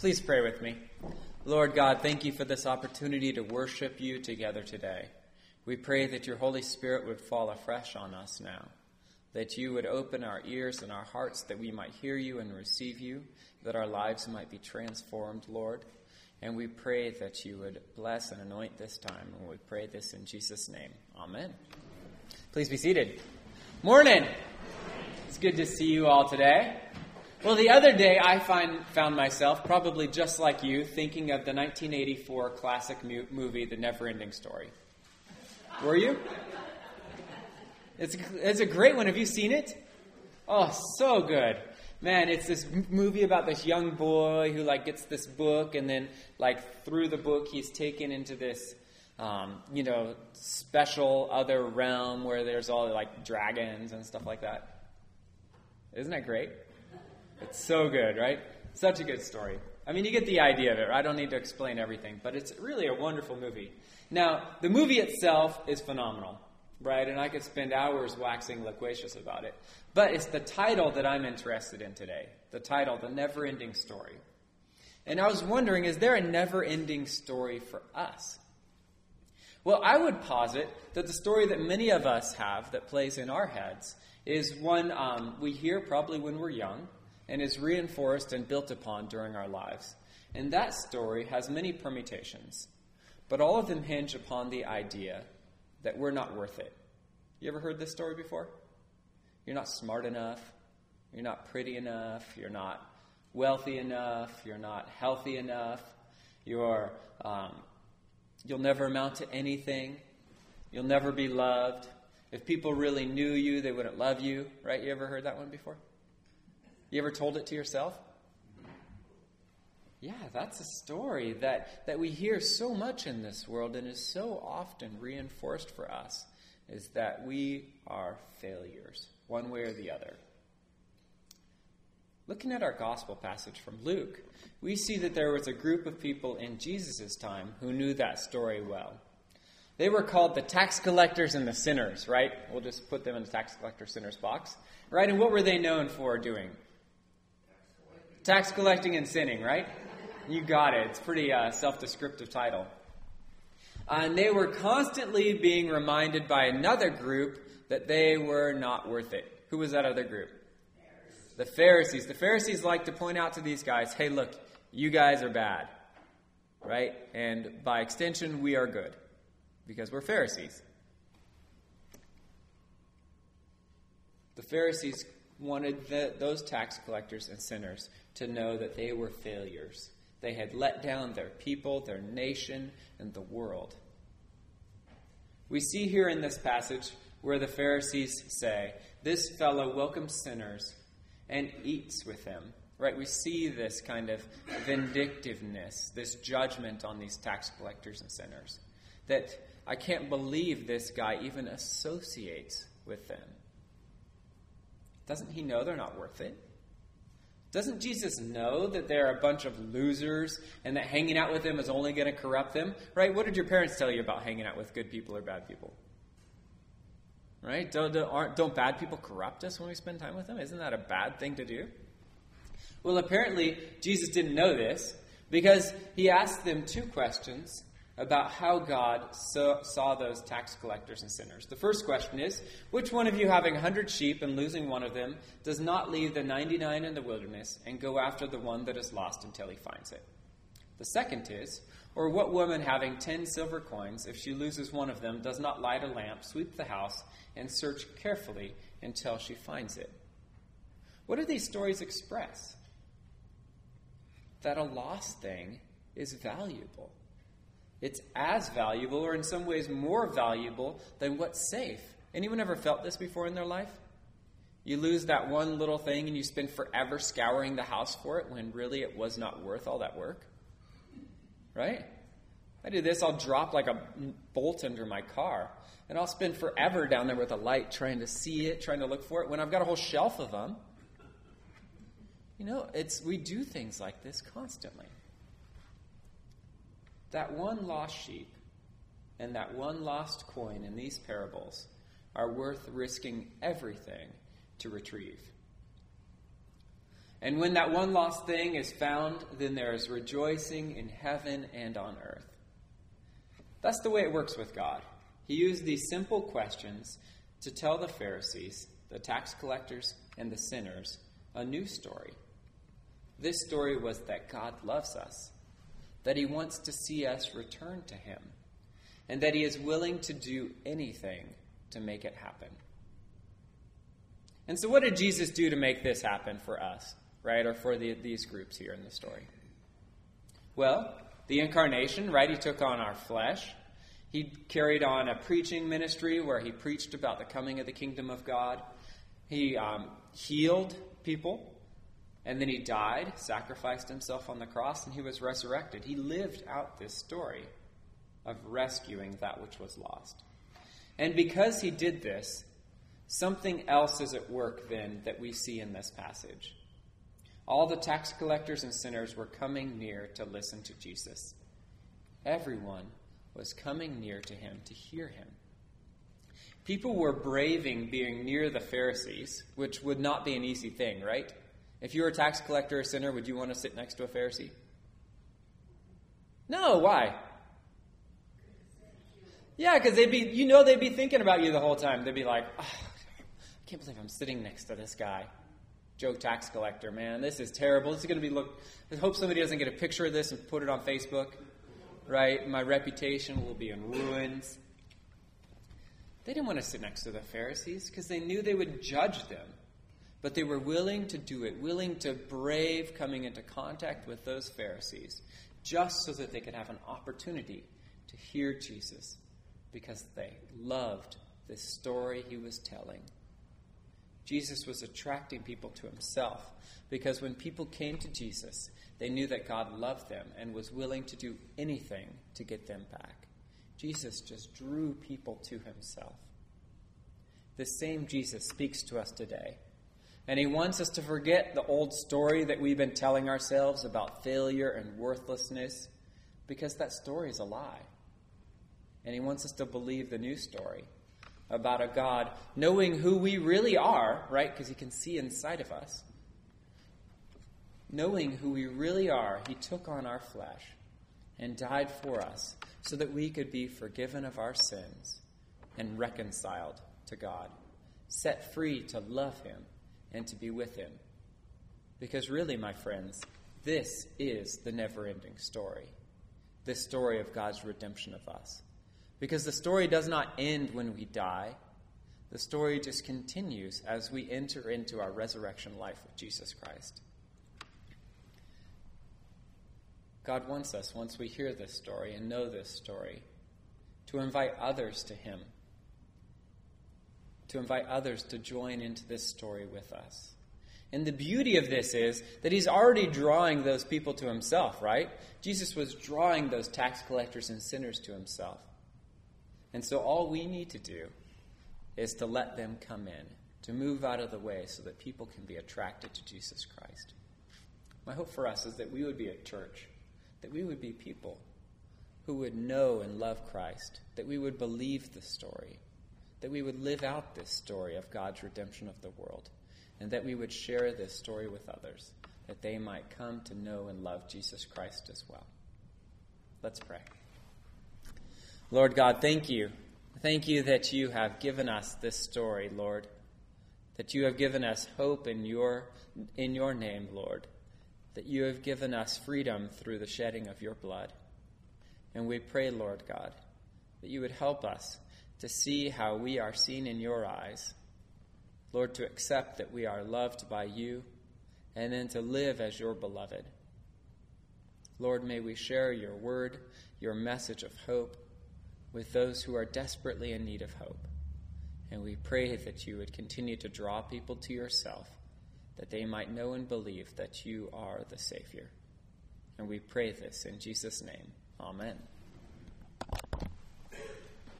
Please pray with me. Lord God, thank you for this opportunity to worship you together today. We pray that your Holy Spirit would fall afresh on us now, that you would open our ears and our hearts that we might hear you and receive you, that our lives might be transformed, Lord. And we pray that you would bless and anoint this time. And we pray this in Jesus' name. Amen. Please be seated. Morning. It's good to see you all today. Well, the other day I find, found myself, probably just like you, thinking of the 1984 classic mu- movie, The Never Ending Story. Were you? It's, it's a great one. Have you seen it? Oh, so good. Man, it's this movie about this young boy who like gets this book, and then like through the book, he's taken into this, um, you know, special other realm where there's all like dragons and stuff like that. Isn't that great? It's so good, right? Such a good story. I mean, you get the idea of it. I don't need to explain everything, but it's really a wonderful movie. Now, the movie itself is phenomenal, right? And I could spend hours waxing loquacious about it. But it's the title that I'm interested in today. The title, The Never Ending Story. And I was wondering, is there a never ending story for us? Well, I would posit that the story that many of us have that plays in our heads is one um, we hear probably when we're young and is reinforced and built upon during our lives. And that story has many permutations, but all of them hinge upon the idea that we're not worth it. You ever heard this story before? You're not smart enough, you're not pretty enough, you're not wealthy enough, you're not healthy enough, you're, um, you'll never amount to anything, you'll never be loved. If people really knew you, they wouldn't love you, right? You ever heard that one before? You ever told it to yourself? Yeah, that's a story that, that we hear so much in this world and is so often reinforced for us is that we are failures, one way or the other. Looking at our gospel passage from Luke, we see that there was a group of people in Jesus' time who knew that story well. They were called the tax collectors and the sinners, right? We'll just put them in the tax collector sinners box, right? And what were they known for doing? Tax collecting and sinning, right? You got it. It's pretty uh, self-descriptive title. Uh, and they were constantly being reminded by another group that they were not worth it. Who was that other group? The Pharisees. The Pharisees like to point out to these guys, hey, look, you guys are bad, right? And by extension, we are good because we're Pharisees. The Pharisees wanted the, those tax collectors and sinners to know that they were failures. They had let down their people, their nation, and the world. We see here in this passage where the Pharisees say, This fellow welcomes sinners and eats with them. Right? We see this kind of vindictiveness, this judgment on these tax collectors and sinners. That I can't believe this guy even associates with them. Doesn't he know they're not worth it? Doesn't Jesus know that they're a bunch of losers and that hanging out with them is only going to corrupt them? Right? What did your parents tell you about hanging out with good people or bad people? Right? Don't, don't, don't bad people corrupt us when we spend time with them? Isn't that a bad thing to do? Well, apparently, Jesus didn't know this because he asked them two questions about how God saw, those tax collectors and sinners. The first question is Which one of you, having a hundred sheep and losing one of them, does not leave the 99 in the wilderness and go after the one that is lost until he finds it? The second is Or what woman, having ten silver coins, if she loses one of them, does not light a lamp, sweep the house, and search carefully until she finds it? What do these stories express? That a lost thing is valuable it's as valuable, or in some ways more valuable, than what's safe. Anyone ever felt this before in their life? You lose that one little thing and you spend forever scouring the house for it when really it was not worth all that work? Right? I do this, I'll drop like a bolt under my car, and I'll spend forever down there with a light trying to see it, trying to look for it, when I've got a whole shelf of them. You know, it's we do things like this constantly. That one lost sheep and that one lost coin in these parables are worth risking everything to retrieve. And when that one lost thing is found, then there is rejoicing in heaven and on earth. That's the way it works with God. He used these simple questions to tell the Pharisees, the tax collectors, and the sinners a new story. This story was that God loves us, that He wants to see us return to Him, and that He is willing to do anything to make it happen. And so, what did Jesus do to make this happen for us, right, or for the, these groups here in the story? Well, the incarnation, right? He took on our flesh. He carried on a preaching ministry where he preached about the coming of the kingdom of God. He um, healed people, and then he died, sacrificed himself on the cross, and he was resurrected. He lived out this story of rescuing that which was lost. And because he did this, something else is at work then that we see in this passage. All the tax collectors and sinners were coming near to listen to Jesus. Everyone was coming near to him to hear him. People were braving being near the Pharisees, which would not be an easy thing, right? If you were a tax collector or sinner, would you want to sit next to a Pharisee? No, why? Yeah, because they'd be, you know, they'd be thinking about you the whole time. They'd be like, oh, I can't believe I'm sitting next to this guy. Joe tax collector, man, this is terrible. This is going to be look. I hope somebody doesn't get a picture of this and put it on Facebook right? My reputation will be in ruins. They didn't want to sit next to the Pharisees because they knew they would judge them. But they were willing to do it, willing to brave coming into contact with those Pharisees just so that they could have an opportunity to hear Jesus because they loved the story he was telling. Jesus was attracting people to himself because when people came to Jesus, they knew that God loved them and was willing to do anything to get them back. Jesus just drew people to himself. The same Jesus speaks to us today. And he wants us to forget the old story that we've been telling ourselves about failure and worthlessness because that story is a lie. And he wants us to believe the new story about a God knowing who we really are, right? Because he can see inside of us knowing who we really are, he took on our flesh and died for us so that we could be forgiven of our sins and reconciled to God, set free to love him and to be with him. Because really, my friends, this is the never ending story. This story of God's redemption of us. Because the story does not end when we die. The story just continues as we enter into our resurrection life with Jesus Christ. God wants us, once we hear this story and know this story, to invite others to Him, to invite others to join into this story with us. And the beauty of this is that He's already drawing those people to Himself, right? Jesus was drawing those tax collectors and sinners to Himself. And so all we need to do is to let them come in, to move out of the way so that people can be attracted to Jesus Christ. My hope for us is that we would be a church that we would be people who would know and love Christ, that we would believe the story, that we would live out this story of God's redemption of the world, and that we would share this story with others, that they might come to know and love Jesus Christ as well. Let's pray. Lord God, thank you. Thank you that you have given us this story, Lord. That you have given us hope in your in your name, Lord that you have given us freedom through the shedding of your blood. And we pray, Lord God, that you would help us to see how we are seen in your eyes. Lord, to accept that we are loved by you, and then to live as your beloved. Lord, may we share your word, your message of hope, with those who are desperately in need of hope. And we pray that you would continue to draw people to yourself that they might know and believe that you are the Savior. And we pray this in Jesus' name. Amen.